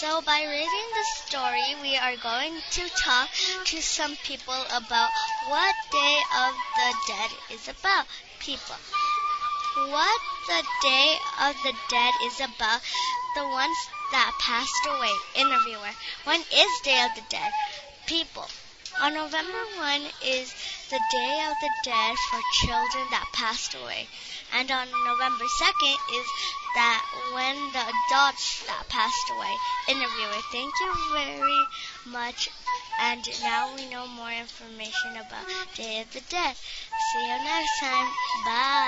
So by reading the story, we are going to talk to some people about what Day of the Dead is about. People. What the Day of the Dead is about, the ones that passed away. Interviewer. When is Day of the Dead? People. On November 1 is the Day of the Dead for children that passed away. And on November 2nd is that when the adults that passed away. Interviewer, thank you very much. And now we know more information about Day of the Dead. See you next time. Bye.